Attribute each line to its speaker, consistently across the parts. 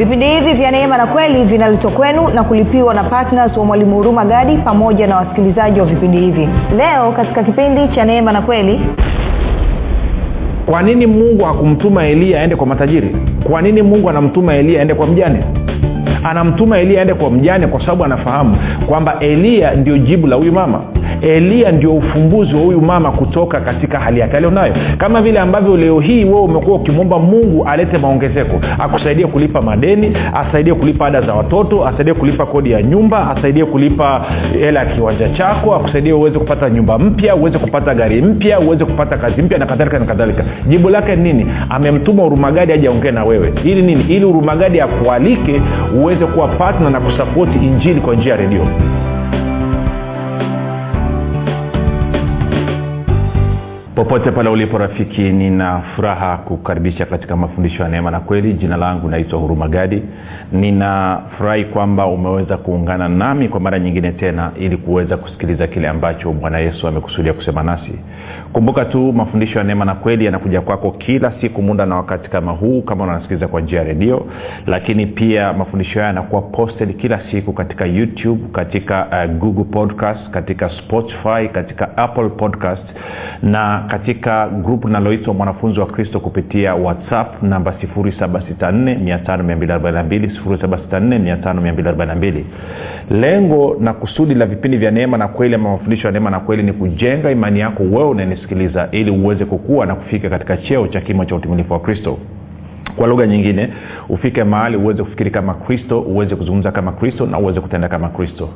Speaker 1: vipindi hivi vya neema na kweli vinaletwa kwenu na kulipiwa na ptns wa mwalimu huruma gadi pamoja na wasikilizaji wa vipindi hivi. Leo katika kipindi cha neema na kweli.
Speaker 2: Kwa nini mungu hakumtuma eliya aende kwa matajiri? Kwa nini mungu anamtuma eliya aende kwa mjane anamtuma eliya aende kwa mjane kwa sababu anafahamu kwamba eliya ndio jibu la huyu mama. Eliya ndio ufumbuzi wa huyu mama kutoka katika hali yake alionayo. Kama vile ambavyo leo hii wewe umekuwa ukimwomba mungu alete maongezeko akusaidie kulipa madeni asaidie kulipa ada za watoto asaidie kulipa kodi ya nyumba asaidie kulipa hela ya kiwanja chako akusaidie uweze kupata nyumba mpya uweze kupata gari mpya uweze kupata kazi mpya na kadhalika na kadhalika. Jibu lake ni nini? Amemtuma urumagadi aje aongee na wewe. Ili nini? Ili urumagadi akualike uweze kuwa patna na kusapoti injili kwa njia ya redio. Popote pale ulipo rafiki nina furaha kukaribisha katika mafundisho ya neema na kweli. Jina langu naitwa hurumagadi ninafurahi kwamba umeweza kuungana nami kwa mara nyingine tena ili kuweza kusikiliza kile ambacho bwana yesu amekusudia kusema nasi kumbuka tu mafundisho ya neema na kweli yanakuja kwako kila siku muda na wakati kama huu kama unasikiliza kwa njia ya redio. Lakini pia mafundisho haya yanakuwa posted kila siku katika youtube katika uh, google podcast katika spotify katika apple podcast na katika grupu linaloitwa mwanafunzi wa kristo kupitia whatsapp namba 764 lengo na kusudi la vipindi vya neema na kweli ama mafundisho ya neema na kweli ni kujenga imani yako wewe unanisikiliza ili uweze kukua na kufika katika cheo cha kimo cha utimilifu wa kristo. Kwa lugha nyingine ufike mahali uweze kufikiri kama kristo uweze kuzungumza kama kristo na uweze kutenda kama kristo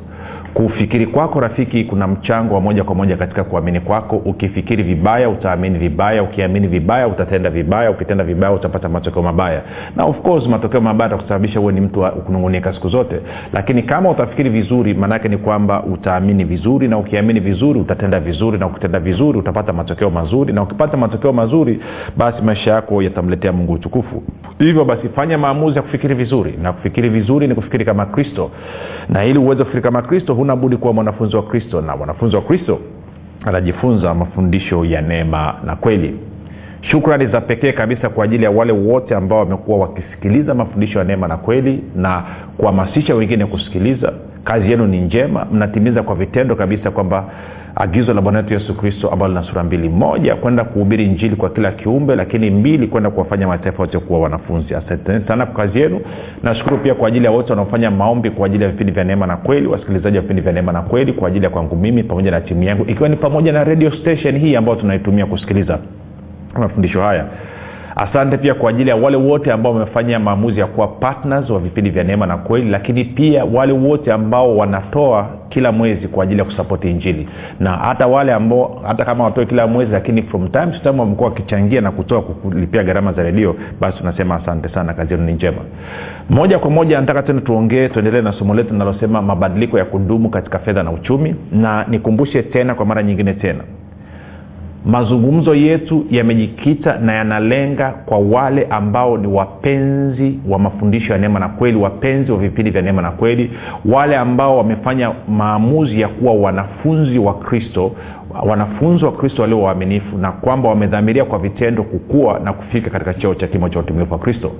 Speaker 2: kufikiri kwako rafiki kuna mchango wa moja kwa moja katika kuamini kwako. Ukifikiri vibaya utaamini vibaya. Ukiamini vibaya utatenda vibaya. Ukitenda vibaya utapata matokeo mabaya. Na of course matokeo mabaya atakusababisha huwe ni mtu kunungunika siku zote. Lakini kama utafikiri vizuri maanaake ni kwamba utaamini vizuri. Na ukiamini vizuri utatenda vizuri. Na ukitenda vizuri utapata matokeo mazuri. Na ukipata matokeo mazuri basi maisha yako yatamletea mungu utukufu. Hivyo basi fanya maamuzi ya kufikiri vizuri. Na kufikiri vizuri ni kufikiri kama kristo. Na ili uweze kufikiri kama kristo huna budi kuwa mwanafunzi wa kristo na mwanafunzi wa kristo anajifunza mafundisho ya neema na kweli. Shukrani za pekee kabisa kwa ajili ya wale wote ambao wamekuwa wakisikiliza mafundisho ya neema na kweli na kuhamasisha wengine kusikiliza. Kazi yenu ni njema mnatimiza kwa vitendo kabisa kwamba agizo la bwana wetu yesu kristo ambalo lina sura mbili. Moja kwenda kuhubiri njili kwa kila kiumbe lakini mbili kwenda kuwafanya mataifa wote kuwa wanafunzi. Asanteni sana kwa kazi yenu. Nashukuru pia kwa ajili ya wote wanaofanya maombi kwa ajili ya vipindi vya neema na kweli wasikilizaji wa vipindi vya neema na kweli kwa ajili ya kwangu mimi pamoja na timu yangu ikiwa ni pamoja na radio station hii ambayo tunaitumia kusikiliza mafundisho haya asante pia kwa ajili ya wale wote ambao wamefanya maamuzi ya kuwa partners wa vipindi vya neema na kweli lakini pia wale wote ambao wanatoa kila mwezi kwa ajili ya kusapoti injili. Na hata wale ambao hata kama watoe kila mwezi lakini from time to time wamekuwa wakichangia na kutoa kulipia gharama za redio basi tunasema asante sana kazi yenu ni njema. Moja kwa moja nataka tena tuongee tuendelee na somo letu linalosema mabadiliko ya kudumu katika fedha na uchumi. Na nikumbushe tena kwa mara nyingine tena mazungumzo yetu yamejikita na yanalenga kwa wale ambao ni wapenzi wa mafundisho ya neema na kweli wapenzi wa vipindi vya neema na kweli wale ambao wamefanya maamuzi ya kuwa wanafunzi wa kristo wanafunzi wa kristo walio waaminifu na kwamba wamedhamiria kwa vitendo kukua na kufika katika cheo cha kimo cha utumilifu wa kristo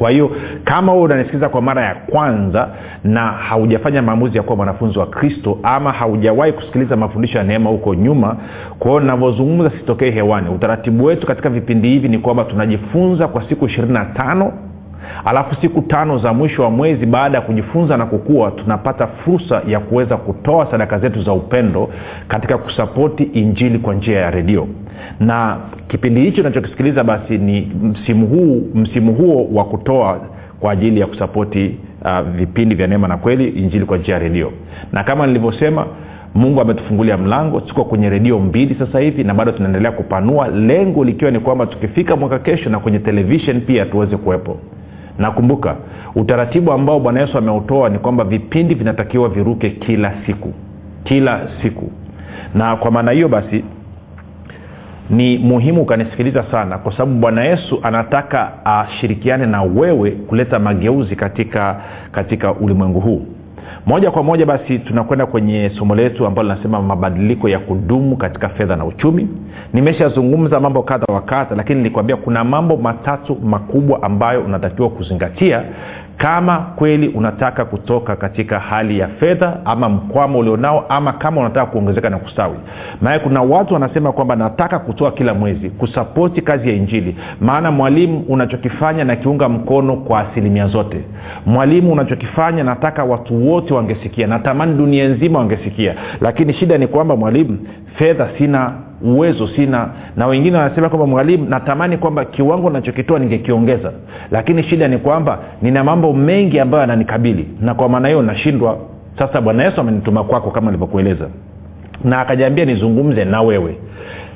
Speaker 2: kwa hiyo kama huo unanisikiliza kwa mara ya kwanza na haujafanya maamuzi ya kuwa mwanafunzi wa kristo ama haujawahi kusikiliza mafundisho ya neema huko nyuma kwao navyozungumza sitokee hewani. Utaratibu wetu katika vipindi hivi ni kwamba tunajifunza kwa siku ishirini na tano alafu siku tano za mwisho wa mwezi baada ya kujifunza na kukua tunapata fursa ya kuweza kutoa sadaka zetu za upendo katika kusapoti injili kwa njia ya redio. Na kipindi hicho unachokisikiliza basi ni msimu huu msimu huo wa kutoa kwa ajili ya kusapoti uh, vipindi vya neema na kweli injili kwa njia ya redio. Na kama nilivyosema mungu ametufungulia mlango tuko kwenye redio mbili sasa hivi na bado tunaendelea kupanua. Lengo likiwa ni kwamba tukifika mwaka kesho na kwenye televishen pia tuweze kuwepo nakumbuka utaratibu ambao bwana yesu ameutoa ni kwamba vipindi vinatakiwa viruke kila siku kila siku. Na kwa maana hiyo basi ni muhimu ukanisikiliza sana kwa sababu bwana yesu anataka ashirikiane na wewe kuleta mageuzi katika katika ulimwengu huu moja kwa moja basi tunakwenda kwenye somo letu ambalo linasema mabadiliko ya kudumu katika fedha na uchumi. Nimeshazungumza mambo kadha wa kadha lakini nilikwambia kuna mambo matatu makubwa ambayo unatakiwa kuzingatia kama kweli unataka kutoka katika hali ya fedha ama mkwamo ulionao ama kama unataka kuongezeka na kustawi. Maana kuna watu wanasema kwamba nataka kutoa kila mwezi kusapoti kazi ya injili. Maana mwalimu unachokifanya nakiunga mkono kwa asilimia zote. Mwalimu unachokifanya nataka watu wote wangesikia. Natamani dunia nzima wangesikia. Lakini shida ni kwamba mwalimu fedha sina uwezo sina na wengine wanasema kwamba mwalimu natamani kwamba kiwango nachokitoa ningekiongeza. Lakini shida ni kwamba nina mambo mengi ambayo yananikabili. Na kwa maana hiyo nashindwa. Sasa bwana yesu amenituma kwako kama nilivyokueleza na akajaambia nizungumze na wewe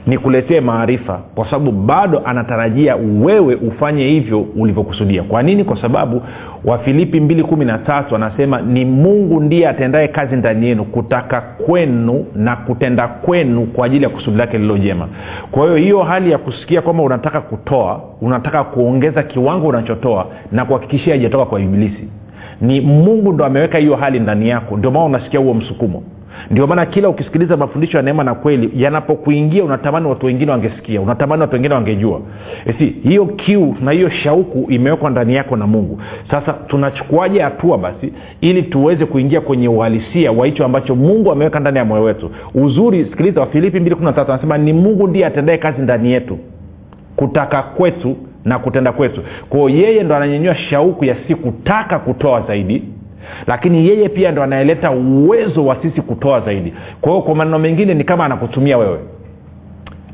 Speaker 2: nikuletee maarifa kwa sababu bado anatarajia wewe ufanye hivyo ulivyokusudia. Kwa nini? Kwa sababu wafilipi 213 anasema ni mungu ndiye atendaye kazi ndani yenu kutaka kwenu na kutenda kwenu kwa ajili ya kusudi lake lililo jema. Kwa hiyo hiyo hali ya kusikia kwamba unataka kutoa unataka kuongeza kiwango unachotoa na kuhakikishia haijatoka kwa ibilisi ni mungu ndo ameweka hiyo hali ndani yako. Ndio maana unasikia huo msukumo ndio maana kila ukisikiliza mafundisho ya neema na kweli yanapokuingia unatamani watu wengine wangesikia unatamani watu wengine wangejua. Si hiyo kiu na hiyo shauku imewekwa ndani yako na mungu. Sasa tunachukuaje hatua basi ili tuweze kuingia kwenye uhalisia wa hicho ambacho mungu ameweka ndani ya moyo wetu? Uzuri sikiliza wafilipi 23 anasema ni mungu ndiye atendae kazi ndani yetu kutaka kwetu na kutenda kwetu. Kwao yeye ndo ananyenyua shauku ya si kutaka kutoa zaidi lakini yeye pia ndo anayeleta uwezo wa sisi kutoa zaidi. Kwa hiyo kwa maneno mengine ni kama anakutumia wewe.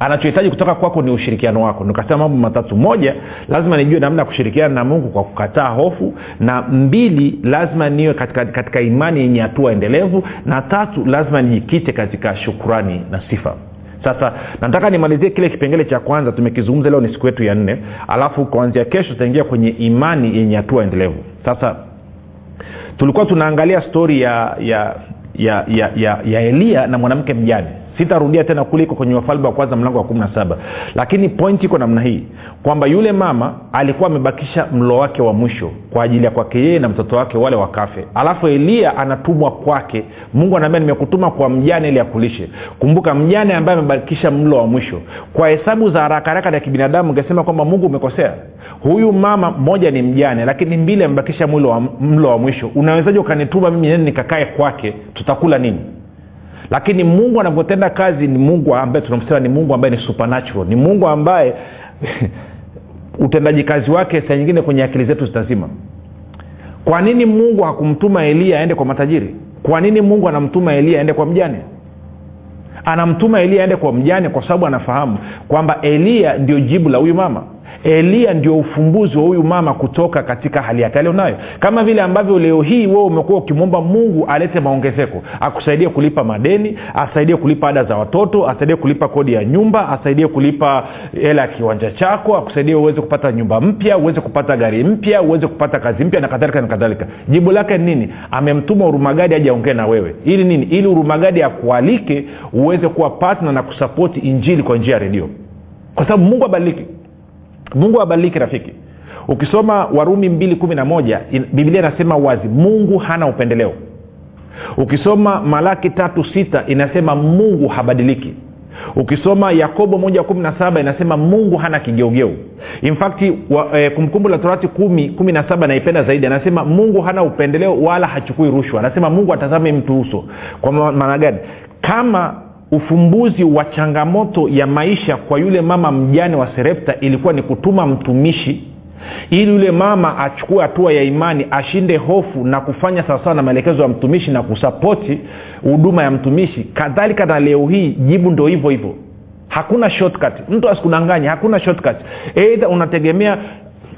Speaker 2: Anachohitaji kutoka kwako ni ushirikiano wako. Nikasema mambo matatu. Moja lazima nijue namna ya kushirikiana na mungu kwa kukataa hofu. Na mbili lazima niwe katika, katika imani yenye hatua endelevu. Na tatu lazima nijikite katika shukurani na sifa. Sasa nataka nimalizie kile kipengele cha kwanza. Tumekizungumza leo ni siku yetu ya nne. Alafu kuanzia kesho tutaingia kwenye imani yenye hatua endelevu. Sasa tulikuwa tunaangalia stori ya ya ya ya, ya, ya eliya na mwanamke mjane. Sitarudia tena kule iko kwenye wafalme wa kwanza mlango wa kumi na saba. Lakini pointi iko namna hii kwamba yule mama alikuwa amebakisha mlo wake wa mwisho kwa ajili ya kwake yeye na mtoto wake wale wakafe. Alafu eliya anatumwa kwake. Mungu anaambia nimekutuma kwa mjane ili akulishe. Kumbuka mjane ambaye amebakisha mlo wa mwisho kwa hesabu za haraka haraka ya kibinadamu ungesema kwamba mungu umekosea. Huyu mama mmoja ni mjane lakini mbili amebakisha mlo wa, mlo wa mwisho. Unawezaji ukanituma mimi nene nikakae kwake? Tutakula nini? Lakini mungu anavyotenda kazi ni mungu ambaye tunamsema ni mungu ambaye ni supernatural. Ni mungu ambaye utendaji kazi wake saa nyingine kwenye akili zetu zitazima. Kwa nini mungu hakumtuma eliya aende kwa matajiri? Kwa nini mungu anamtuma eliya aende kwa mjane? Anamtuma eliya aende kwa mjane kwa sababu anafahamu kwamba eliya ndio jibu la huyu mama eliya ndio ufumbuzi wa huyu mama kutoka katika hali yake. Alionayo kama vile ambavyo leo hii wewe umekuwa ukimwomba mungu alete maongezeko akusaidie kulipa madeni asaidie kulipa ada za watoto asaidie kulipa kodi ya nyumba asaidie kulipa hela ya kiwanja chako akusaidie uweze kupata nyumba mpya uweze kupata gari mpya uweze kupata kazi mpya na kadhalika na kadhalika. Jibu lake ni nini? Amemtuma urumagadi aje aongee na wewe. Ili nini? Ili urumagadi akualike uweze kuwa patna na kusapoti injili kwa njia ya redio. Kwa sababu mungu abadiliki mungu abadiliki rafiki. Ukisoma warumi 211 biblia inasema wazi mungu hana upendeleo. Ukisoma malaki tatu sita inasema mungu habadiliki. Ukisoma yakobo moja kumi na saba inasema mungu hana kigeugeu. Infakti e, kumbukumbu la torati kumi kumi na saba naipenda zaidi. Anasema mungu hana upendeleo wala hachukui rushwa. Anasema mungu atazame mtu uso. Kwa maana gani? Kama ufumbuzi wa changamoto ya maisha kwa yule mama mjane wa serepta ilikuwa ni kutuma mtumishi ili yule mama achukue hatua ya imani ashinde hofu na kufanya sawasawa na maelekezo ya mtumishi na kusapoti huduma ya mtumishi. Kadhalika na leo hii jibu ndo hivyo hivyo. Hakuna shortcut. Mtu asikudanganya hakuna shortcut. Eidha unategemea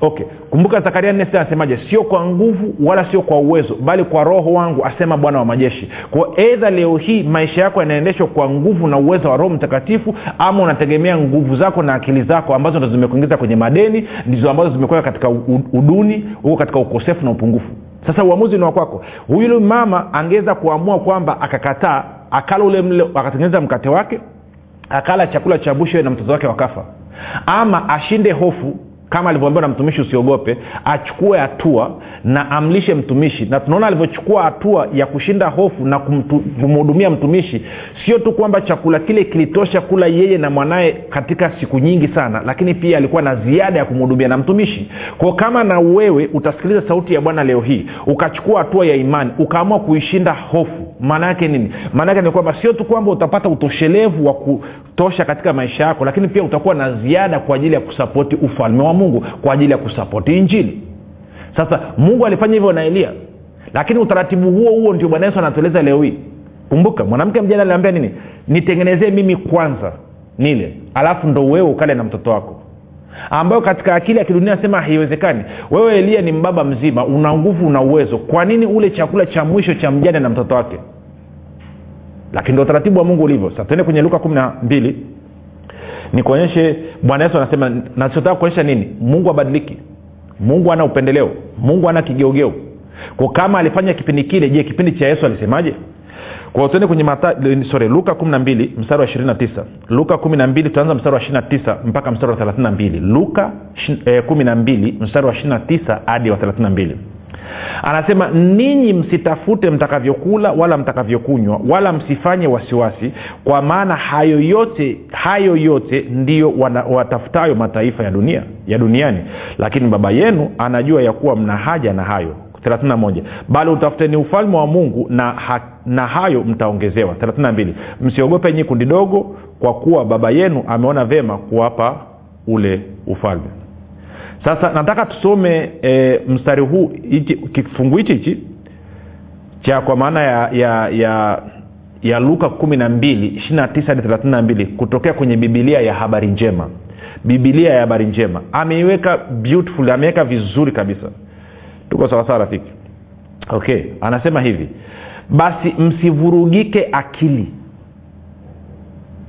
Speaker 2: okay. Kumbuka zakaria nne anasemaje? Sio kwa nguvu wala sio kwa uwezo bali kwa roho wangu asema bwana wa majeshi. Kwa edha leo hii maisha yako yanaendeshwa kwa nguvu na uwezo wa roho mtakatifu ama unategemea nguvu zako na akili zako ambazo ndo zimekuingiza kwenye madeni ndizo ambazo zimekuweka katika uduni huko katika ukosefu na upungufu. Sasa uamuzi ni wakwako huyu mama angeweza kuamua kwamba akakataa akala ule mle akatengeneza mkate wake akala chakula cha bushe na mtoto wake wakafa. Ama ashinde hofu kama alivyoambiwa na mtumishi usiogope achukue hatua na amlishe mtumishi. Na tunaona alivyochukua hatua ya kushinda hofu na kumhudumia mtumishi sio tu kwamba chakula kile kilitosha kula yeye na mwanaye katika siku nyingi sana lakini pia alikuwa na ziada ya kumhudumia na mtumishi. Kwao kama na wewe utasikiliza sauti ya bwana leo hii ukachukua hatua ya imani ukaamua kuishinda hofu maana yake nini? Maana yake ni kwamba sio tu kwamba utapata utoshelevu wa kutosha katika maisha yako lakini pia utakuwa na ziada kwa ajili ya kusapoti ufalme wa mungu kwa ajili ya kusapoti injili. Sasa mungu alifanya hivyo na elia. Lakini utaratibu huo huo ndio bwana yesu anatueleza leo hii. Kumbuka mwanamke mjana aliambia nini? Nitengenezee mimi kwanza nile alafu ndo wewe ukale na mtoto wako. Ambayo katika akili ya kidunia sema haiwezekani. Wewe elia ni mbaba mzima una nguvu una uwezo. Kwa nini ule chakula cha mwisho cha mjane na mtoto wake? Lakini ndo utaratibu wa mungu ulivyo. Sasa tuende kwenye luka kumi na mbili nikuonyeshe bwana yesu anasema nachotaka kuonyesha nini? Mungu abadiliki. Mungu ana upendeleo. Mungu ana kigeugeu. Kwa kama alifanya kipindi kile je kipindi cha yesu alisemaje? Tuende kwenye mata, sorry, luka 12 mstari wa 29 luka 12 tutaanza mstari wa 29 mpaka mstari wa 32 luka eh, 12 mstari wa 29 hadi wa 32 anasema ninyi msitafute mtakavyokula wala mtakavyokunywa wala msifanye wasiwasi kwa maana hayo yote hayo yote ndiyo watafutayo mataifa ya dunia ya duniani. Lakini baba yenu anajua ya kuwa mna haja na hayo. 31 bali utafuteni ufalme wa mungu na, ha, na hayo mtaongezewa. 32 msiogope nyi kundi dogo kwa kuwa baba yenu ameona vema kuwapa ule ufalme sasa nataka tusome e, mstari huu kifungu hichi hichi cha kwa maana ya ya ya ya luka 12 29 hadi 32 kutokea kwenye bibilia ya habari njema. Bibilia ya habari njema. Ameiweka beautiful ameweka vizuri kabisa. Tuko sawasawa rafiki? Okay anasema hivi. Basi msivurugike akili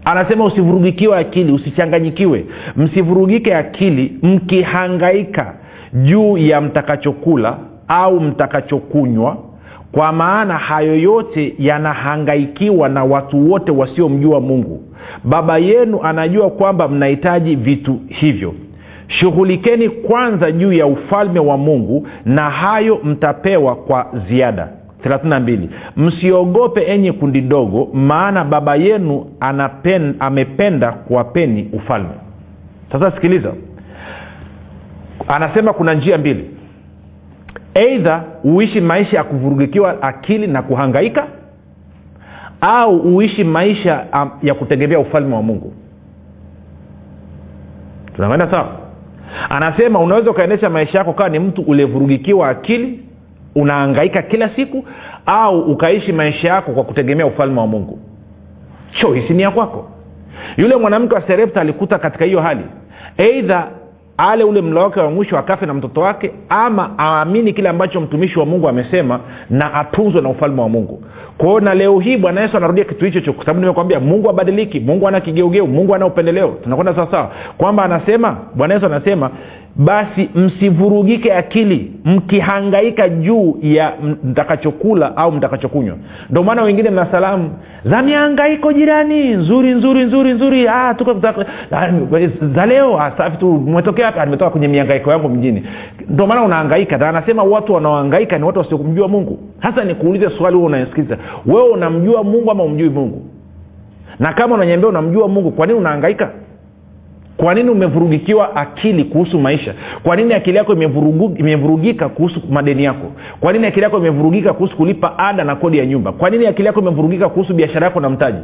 Speaker 2: anasema usivurugikiwe akili usichanganyikiwe. Msivurugike akili mkihangaika juu ya mtakachokula au mtakachokunywa. Kwa maana hayo yote yanahangaikiwa na watu wote wasiomjua mungu. Baba yenu anajua kwamba mnahitaji vitu hivyo. Shughulikeni kwanza juu ya ufalme wa mungu na hayo mtapewa kwa ziada 32 msiogope enye kundi dogo maana baba yenu anapen, amependa kuwapeni ufalme. Sasa sikiliza. Anasema kuna njia mbili. Eidha uishi maisha ya kuvurugikiwa akili na kuhangaika au uishi maisha ya kutegemea ufalme wa mungu. Tunakwenda sawa? Anasema unaweza ukaendesha maisha yako kawa ni mtu ulievurugikiwa akili unaangaika kila siku au ukaishi maisha yako kwa kutegemea ufalme wa mungu. Choisi ni ya kwako. Yule mwanamke wa serepta alikuta katika hiyo hali. Eidha ale ule mla wake wa mwisho akafe na mtoto wake ama aamini kile ambacho mtumishi wa mungu amesema na atunzwe na ufalme wa mungu. Kwao na leo hii bwana yesu anarudia kitu hicho cho kwa sababu nimekwambia mungu abadiliki mungu ana kigeugeu mungu ana upendeleo. Tunakwenda sawasawa. Kwamba anasema bwana yesu anasema basi msivurugike akili mkihangaika juu ya mtakachokula au mtakachokunywa. Ndio maana wengine mna salamu za mihangaiko jirani nzuri nzuri nzuri nzuri. Ah, tuko za leo ah, safi tu umetokea hapa nimetoka kwenye mihangaiko yangu mjini. Ndio maana unahangaika. Na anasema watu wanaohangaika ni watu wasiokumjua mungu. Hasa nikuulize swali huo unasikiliza wewe unamjua mungu ama umjui mungu? Na kama unanyambia unamjua mungu kwa nini unahangaika kwa nini umevurugikiwa akili kuhusu maisha? Kwa nini akili yako imevurugika kuhusu madeni yako? Kwa nini akili yako imevurugika kuhusu kulipa ada na kodi ya nyumba? Kwa nini akili yako imevurugika kuhusu biashara yako na mtaji?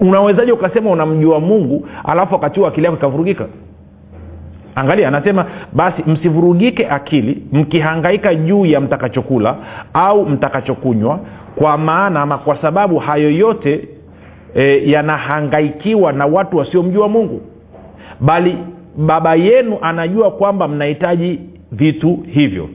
Speaker 2: Unawezaji ukasema unamjua mungu alafu wakati akili yako ikavurugika? Angalia anasema basi msivurugike akili mkihangaika juu ya mtakachokula au mtakachokunywa kwa maana ama kwa sababu hayo yote e, yanahangaikiwa na watu wasiomjua mungu. Bali baba yenu anajua kwamba mnahitaji vitu hivyo.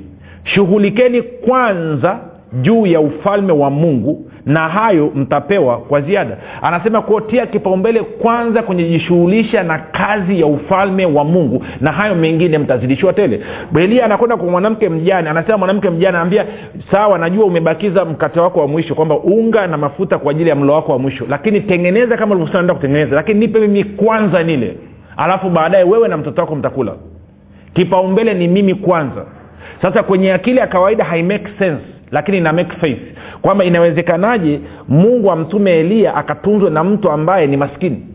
Speaker 2: Shughulikeni kwanza juu ya ufalme wa mungu na hayo mtapewa kwa ziada. Anasema kuotia kipaumbele kwanza kujishughulisha na kazi ya ufalme wa mungu na hayo mengine mtazidishiwa tele. Elia anakwenda kwa mwanamke mjane anasema mwanamke mjane anaambia sawa najua umebakiza mkate wako wa mwisho kwamba unga na mafuta kwa ajili ya mlo wako wa mwisho lakini tengeneza kama ulivyosema kutengeneza lakini nipe mimi kwanza nile alafu baadaye wewe na mtoto wako mtakula. Kipaumbele ni mimi kwanza. Sasa kwenye akili ya kawaida haimake sense lakini ina make faith kwamba inawezekanaje mungu amtume eliya akatunzwe na mtu ambaye ni maskini?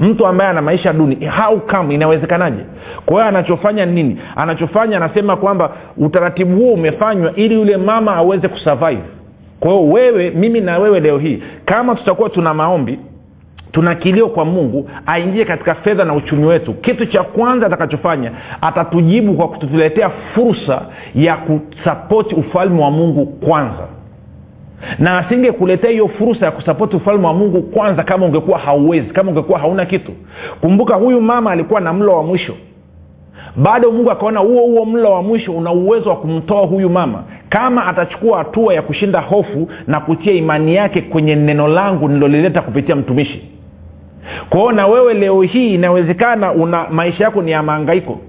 Speaker 2: Mtu ambaye ana maisha duni. How come? Inawezekanaje? Kwa hiyo anachofanya nini? Anachofanya anasema kwamba utaratibu huo umefanywa ili yule mama aweze kusurvive. Kwa hiyo wewe mimi na wewe leo hii kama tutakuwa tuna maombi tuna kilio kwa mungu aingie katika fedha na uchumi wetu. Kitu cha kwanza atakachofanya atatujibu kwa kutuletea fursa ya kusapoti ufalme wa mungu kwanza. Na asingekuletea hiyo fursa ya kusapoti ufalme wa mungu kwanza kama ungekuwa hauwezi kama ungekuwa hauna kitu. Kumbuka huyu mama alikuwa na mlo wa mwisho. Bado mungu akaona huo huo mlo wa mwisho una uwezo wa kumtoa huyu mama. Kama atachukua hatua ya kushinda hofu na kutia imani yake kwenye neno langu nilolileta kupitia mtumishi kwao na wewe leo hii inawezekana una maisha yako ni ya maangaiko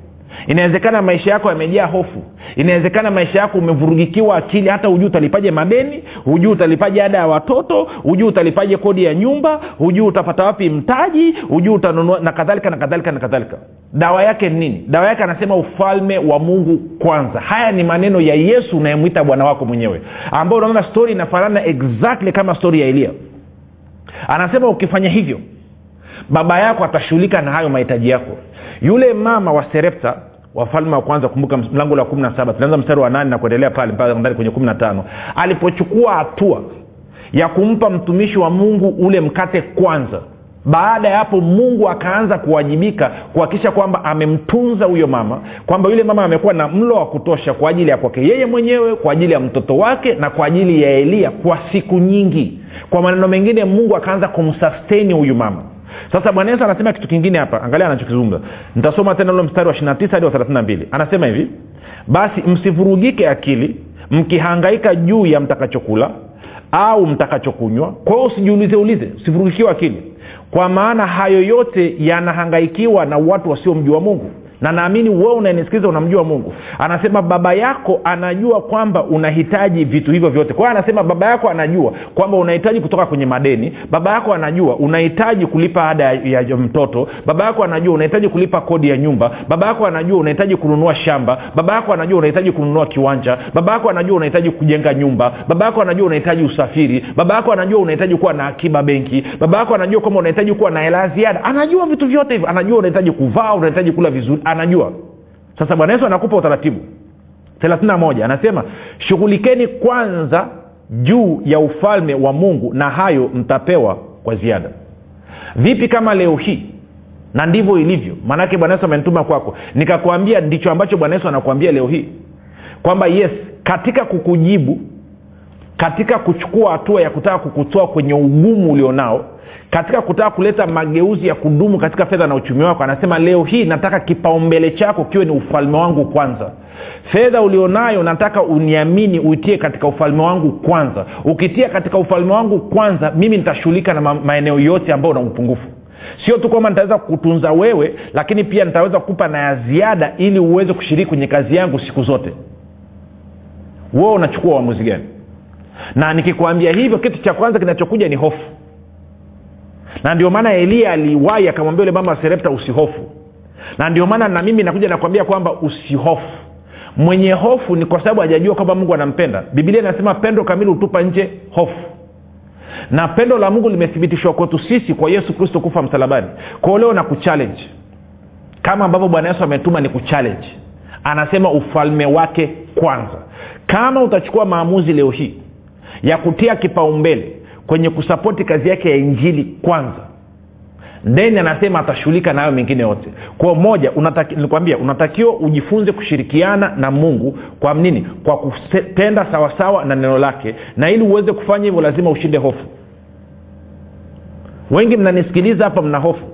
Speaker 2: inawezekana maisha yako yamejaa hofu. Inawezekana maisha yako umevurugikiwa akili hata hujuu utalipaje madeni hujuu utalipaje ada ya watoto hujuu utalipaje kodi ya nyumba hujuu utapata wapi mtaji hujuu utanunua na kadhalika na kadhalika na kadhalika. Dawa yake ni nini? Dawa yake anasema ufalme wa mungu kwanza. Haya ni maneno ya yesu unayemwita bwana wako mwenyewe ambao unaona stori inafanana exactly kama stori ya elia. Anasema ukifanya hivyo baba yako atashughulika na hayo mahitaji yako. Yule mama wa serepta wafalme wa kwanza kumbuka mlango la kumi na saba tunaanza mstari wa nane na kuendelea pale mpaka ndani kwenye kumi na tano. Alipochukua hatua ya kumpa mtumishi wa mungu ule mkate kwanza baada ya hapo mungu akaanza kuwajibika kuhakikisha kwamba amemtunza huyo mama kwamba yule mama amekuwa na mlo wa kutosha kwa ajili ya kwake yeye mwenyewe kwa ajili ya mtoto wake na kwa ajili ya eliya kwa siku nyingi. Kwa maneno mengine mungu akaanza kumsasteni huyu mama sasa bwana yesu anasema kitu kingine hapa. Angalia anachokizungumza. Nitasoma tena ule mstari wa 29 hadi wa 32 anasema hivi basi msivurugike akili mkihangaika juu ya mtakachokula au mtakachokunywa. Kwa hiyo usijiulize ulize usivurugikiwe akili. Kwa maana hayo yote yanahangaikiwa na watu wasiomjua mungu na naamini wewe unanisikiliza unamjua mungu anasema baba yako anajua kwamba unahitaji vitu hivyo vyote kwa hiyo anasema baba yako anajua kwamba unahitaji kutoka kwenye madeni baba yako anajua unahitaji kulipa ada ya, mtoto baba yako anajua unahitaji kulipa kodi ya nyumba baba yako anajua unahitaji kununua shamba baba yako anajua unahitaji kununua kiwanja baba yako anajua unahitaji kujenga nyumba baba yako anajua unahitaji usafiri baba yako anajua unahitaji kuwa na akiba benki baba yako anajua kwamba unahitaji kuwa na hela ziada anajua vitu vyote hivyo anajua unahitaji kuvaa unahitaji kula vizuri anajua. Sasa bwana yesu anakupa utaratibu. 31 anasema shughulikeni kwanza juu ya ufalme wa mungu na hayo mtapewa kwa ziada. Vipi kama leo hii? Na ndivyo ilivyo. Maanake bwana yesu amenituma kwako. Nikakwambia ndicho ambacho bwana yesu anakuambia leo hii. Kwamba yes katika kukujibu katika kuchukua hatua ya kutaka kukutoa kwenye ugumu ulionao katika kutaka kuleta mageuzi ya kudumu katika fedha na uchumi wako anasema leo hii nataka kipaumbele chako kiwe ni ufalme wangu kwanza. Fedha ulionayo nataka uniamini uitie katika ufalme wangu kwanza. Ukitia katika ufalme wangu kwanza mimi nitashughulika na ma- maeneo yote ambayo una upungufu. Sio tu kwamba nitaweza kutunza wewe lakini pia nitaweza kukupa na ya ziada ili uweze kushiriki kwenye kazi yangu siku zote. Wewe unachukua uamuzi gani na nikikwambia hivyo kitu cha kwanza kinachokuja ni hofu. Na ndio maana eliya aliwahi akamwambia yule mama serepta usihofu. Na ndio maana na mimi nakuja nakwambia kwamba usihofu. Mwenye hofu ni kwa sababu hajajua kwamba mungu anampenda. Bibilia inasema pendo kamili hutupa nje hofu. Na pendo la mungu limethibitishwa kwetu sisi kwa yesu kristo kufa msalabani. Kwao leo na kuchallenge. Kama ambavyo bwana yesu ametuma ni kuchallenge. Anasema ufalme wake kwanza. Kama utachukua maamuzi leo hii ya kutia kipaumbele kwenye kusapoti kazi yake ya injili kwanza. Then anasema atashughulika nayo mengine yote. Kwao moja unataki, nilikwambia unatakiwa ujifunze kushirikiana na mungu kwa nini? Kwa kutenda sawasawa na neno lake. Na ili uweze kufanya hivyo lazima ushinde hofu. Wengi mnanisikiliza hapa mna hofu.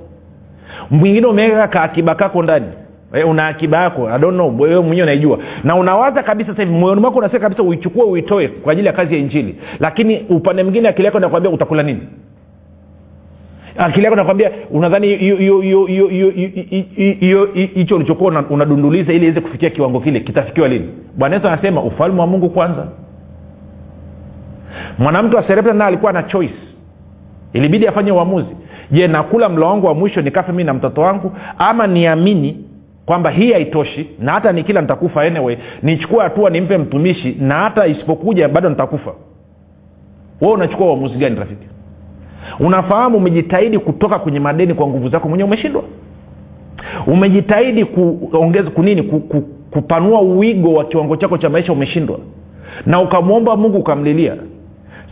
Speaker 2: Mwingine umeweka kaakiba kako ndani e, una akiba yako I don't know wewe mwenyewe unaijua na unawaza kabisa sasa hivi moyoni mwako unasema kabisa uichukue uitoe kwa ajili ya kazi ya injili lakini upande mwingine akili yako inakwambia utakula nini akili yako nakwambia unadhani hicho ulichokuwa unadunduliza ili iweze kufikia kiwango kile kitafikiwa lini bwana yesu anasema ufalme wa mungu kwanza mwanamke wa naye alikuwa na choice ilibidi afanye uamuzi je nakula mlo wangu wa mwisho nikafe mii na mtoto wangu ama niamini kwamba hii haitoshi na hata nikila nitakufa anyway. Nichukue hatua nimpe mtumishi na hata isipokuja bado nitakufa. Wewe unachukua uamuzi gani rafiki? Unafahamu umejitahidi kutoka kwenye madeni kwa nguvu zako mwenyewe umeshindwa? Umejitahidi kuongeza kunini ku, ku, kupanua uwigo wa kiwango chako cha maisha umeshindwa? Na ukamwomba mungu ukamlilia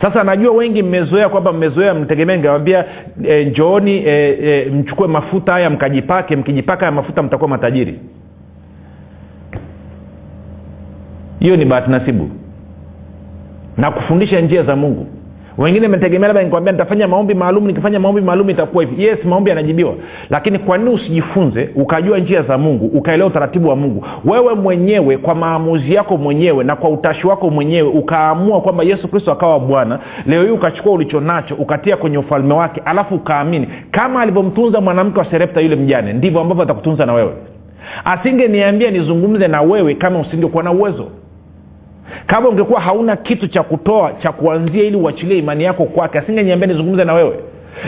Speaker 2: sasa najua wengi mmezoea kwamba mmezoea mtegemea ngewambia e, njooni e, e, mchukue mafuta haya mkajipake mkijipaka haya mafuta mtakuwa matajiri. Hiyo ni bahati nasibu. Na kufundisha njia za mungu wengine metegemea labda nikwambia nitafanya maombi maalum nikifanya maombi maalum itakuwa hivi. Yes maombi yanajibiwa. Lakini kwa nini usijifunze ukajua njia za mungu ukaelewa utaratibu wa mungu? Wewe mwenyewe kwa maamuzi yako mwenyewe na kwa utashi wako mwenyewe ukaamua kwamba yesu kristo akawa bwana leo hii ukachukua ulicho nacho ukatia kwenye ufalme wake alafu ukaamini kama alivyomtunza mwanamke wa serepta yule mjane ndivyo ambavyo atakutunza na wewe. Asingeniambia nizungumze na wewe kama usingekuwa na uwezo kama ungekuwa hauna kitu cha kutoa cha kuanzia ili uachilie imani yako kwake asingeniambia nizungumze na wewe.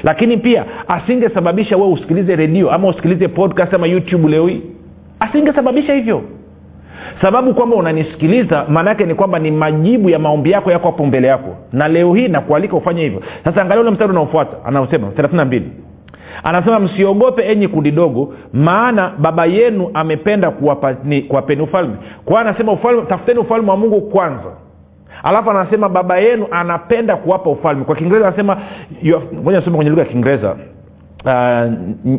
Speaker 2: Lakini pia asingesababisha wewe usikilize redio ama usikilize podcast ama youtube leo hii. Asingesababisha hivyo. Sababu kwamba unanisikiliza maanaake ni kwamba ni majibu ya maombi yako yako hapo mbele yako. Na leo hii nakualika ufanye hivyo. Sasa angalia ule mstari unaofuata anaosema thelathini na mbili anasema msiogope enyi kundi dogo maana baba yenu amependa kuwapeni, kuwa ufalme. Kwa hiyo anasema ufalme tafuteni ufalme wa mungu kwanza. Alafu anasema baba yenu anapenda kuwapa ufalme. Kwa kiingereza anasema ngoja nasema kwenye lugha ya kiingereza. Uh,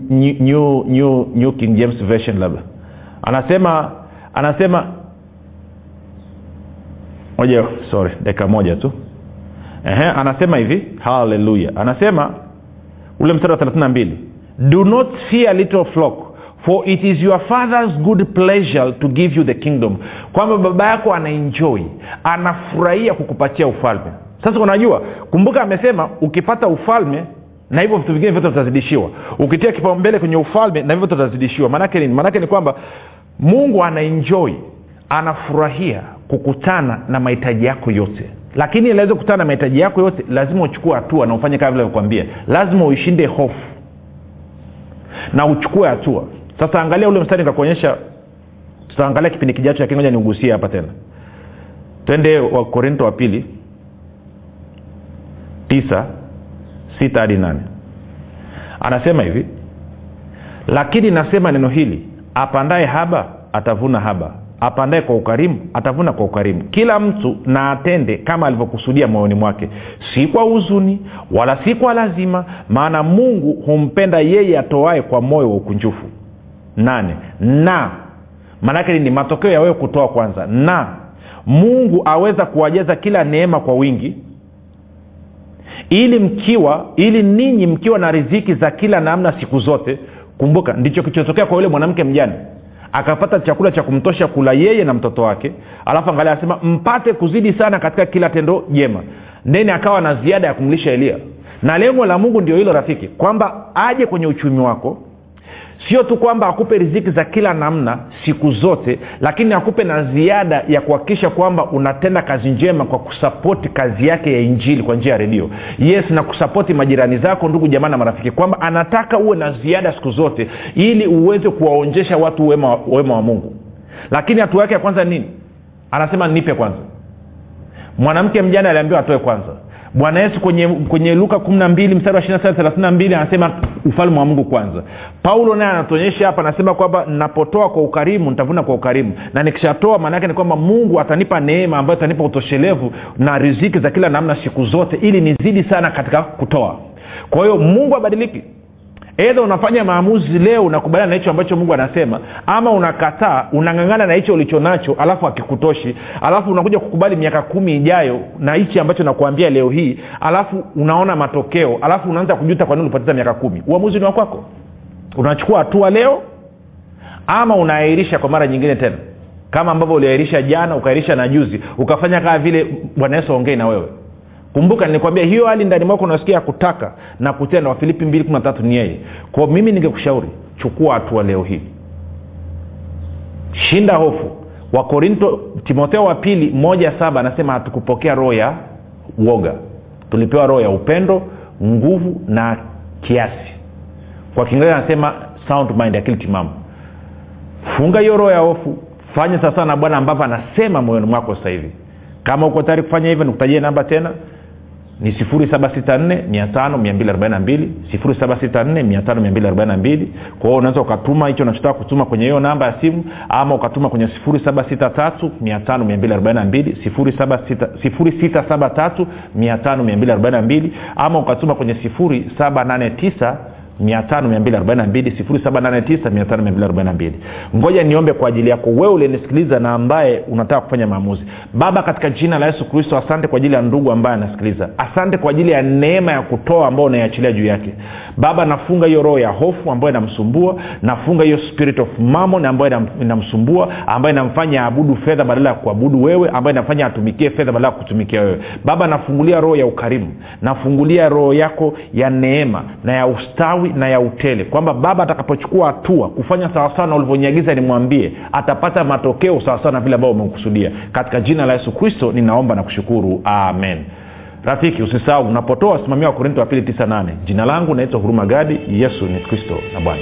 Speaker 2: new, new, new king james version labda. Anasema anasema moja sorry dakika moja tu. Ehe, anasema hivi haleluya anasema ule mstari wa 32 do not fear little flock for it is your father's good pleasure to give you the kingdom. Kwamba baba yako anaenjoi anafurahia kukupatia ufalme. Sasa unajua kumbuka amesema ukipata ufalme na hivyo vitu vingine vyote vitazidishiwa. Ukitia kipaumbele kwenye ufalme na hivyo vitazidishiwa. Maanake nini? Maanake ni kwamba mungu anaenjoi anafurahia kukutana na mahitaji yako yote lakini ili kukutana na mahitaji yako yote lazima uchukue hatua na ufanye kama vile kuambia lazima uishinde hofu. Na uchukue hatua. Sasa angalia ule mstari nikakuonyesha tutaangalia kipindi kijacho lakini ngoja niugusie hapa tena. Twende wakorinto wa pili. Tisa sita hadi nane. Anasema hivi lakini nasema neno hili apandaye haba atavuna haba apandaye kwa ukarimu atavuna kwa ukarimu. Kila mtu na atende kama alivyokusudia moyoni mwake. Si kwa huzuni wala si kwa lazima maana mungu humpenda yeye atoae kwa moyo wa ukunjufu. Nane. Na maanake ni matokeo ya wewe kutoa kwanza. Na mungu aweza kuwajaza kila neema kwa wingi ili mkiwa ili ninyi mkiwa na riziki za kila namna siku zote. Kumbuka ndicho kilichotokea kwa yule mwanamke mjane akapata chakula cha kumtosha kula yeye na mtoto wake. Alafu angalia anasema mpate kuzidi sana katika kila tendo jema. Ndeni akawa na ziada ya kumlisha elia. Na lengo la mungu ndio hilo rafiki kwamba aje kwenye uchumi wako sio tu kwamba akupe riziki za kila namna siku zote lakini akupe na ziada ya kuhakikisha kwamba unatenda kazi njema kwa kusapoti kazi yake ya injili kwa njia ya redio. Yes na kusapoti majirani zako ndugu jamaa na marafiki kwamba anataka uwe na ziada siku zote ili uweze kuwaonjesha watu wema, wema wa mungu. Lakini hatua yake ya kwanza nini? Anasema nipe kwanza. Mwanamke mjane aliambiwa atoe kwanza bwana yesu kwenye kwenye luka kumi na mbili mstari wa thelathini na mbili anasema ufalme wa mungu kwanza. Paulo naye anatuonyesha hapa anasema kwamba napotoa kwa ukarimu nitavuna kwa ukarimu. Na nikishatoa maanaake ni kwamba mungu atanipa neema ambayo atanipa utoshelevu na riziki za kila namna siku zote ili nizidi sana katika kutoa. Kwa hiyo mungu abadiliki edha unafanya maamuzi leo unakubaliana na hicho ambacho mungu anasema ama unakataa unang'ang'ana na hicho ulicho nacho alafu akikutoshi alafu unakuja kukubali miaka kumi ijayo na hichi ambacho nakuambia leo hii alafu unaona matokeo alafu unaanza kujuta kwa nini ulipoteza miaka kumi. Uamuzi ni wakwako unachukua hatua leo ama unaahirisha kwa mara nyingine tena. Kama ambavyo uliahirisha jana ukaahirisha na juzi ukafanya kama vile bwana yesu aongei na wewe kumbuka nilikwambia hiyo hali ndani mwako unasikia ya kutaka na kutenda wafilipi mbili kumi na tatu ni yeye. Kwao mimi ningekushauri chukua hatua leo hii. Shinda hofu. Wakorinto timotheo wa pili moja saba anasema hatukupokea roho ya woga tulipewa roho ya upendo nguvu na kiasi. Kwa kiingereza anasema sound mind akili timamu. Funga hiyo roho ya hofu fanya sawasawa na bwana ambavyo anasema moyoni mwako sasa hivi. Kama uko tayari kufanya hivyo nikutajie namba tena ni 764 764 kwa hiyo unaweza ukatuma hicho unachotaka kutuma kwenye hiyo namba ya simu ama ukatuma kwenye 763 ama ukatuma kwenye 789 5242 ngoja niombe kwa ajili yako wewe ulinisikiliza na ambaye unataka kufanya maamuzi. Baba katika jina la yesu kristo asante kwa ajili ya ndugu ambaye anasikiliza. Asante kwa ajili ya neema ya kutoa ambao unaiachilia juu yake. Baba nafunga hiyo roho ya hofu ambayo inamsumbua. Nafunga hiyo spirit of mamon ambayo inamsumbua ambayo inamfanya aabudu fedha badala ya kuabudu wewe ambayo inafanya atumikie fedha badala ya kutumikia wewe. Baba nafungulia roho ya ukarimu. Nafungulia roho yako ya neema na ya ustawi na ya utele kwamba baba atakapochukua hatua kufanya sawasawa na ulivyonyagiza nimwambie atapata matokeo sawasawa na vile ambavyo umekusudia katika jina la yesu kristo ninaomba na kushukuru. Amen. Rafiki usisahau unapotoa simamia wa korinto wa pili 98 jina langu naitwa huruma gadi yesu ni kristo na bwana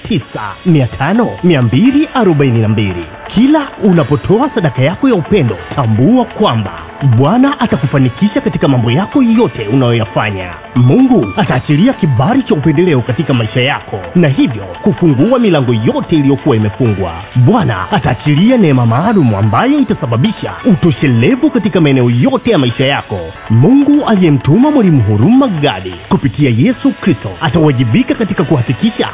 Speaker 3: 7895242 kila unapotoa sadaka yako ya upendo tambua kwamba bwana atakufanikisha katika mambo yako yote unayoyafanya. Mungu ataachilia kibari cha upendeleo katika maisha yako na hivyo kufungua milango yote iliyokuwa imefungwa. Bwana ataachilia neema maalum ambayo itasababisha utoshelevu katika maeneo yote ya maisha yako. Mungu aliyemtuma mwalimu huruma gadi kupitia yesu kristo atawajibika katika kuhakikisha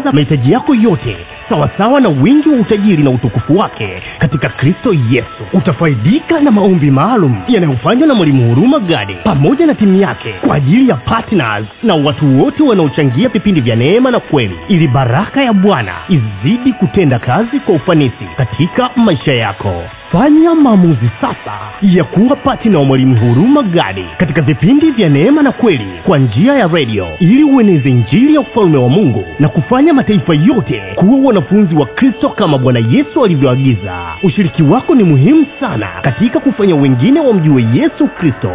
Speaker 3: anakujaza mahitaji yako yote sawasawa na wingi wa utajiri na utukufu wake. Katika kristo yesu utafaidika na maombi maalum yanayofanywa na mwalimu huruma gadi pamoja na timu yake kwa ajili ya partners na watu wote wanaochangia vipindi vya neema na kweli ili baraka ya bwana izidi kutenda kazi kwa ufanisi katika maisha yako. Fanya maamuzi sasa ya kuwa patina wa mwalimu huruma gadi katika vipindi vya neema na kweli kwa njia ya redio ili ueneze njiri ya ufalume wa mungu na kufanya mataifa yote kuwa wanafunzi wa kristo kama bwana yesu alivyoagiza. Ushiriki wako ni muhimu sana katika kufanya wengine wamjue yesu kristo.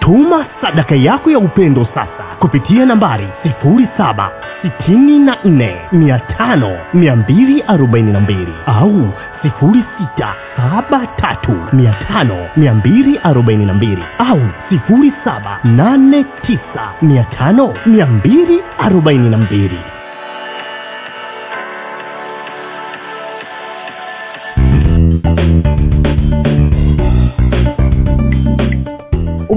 Speaker 3: Tuma sadaka yako ya upendo sasa kupitia nambari 7645242 au 6735242 au 7895242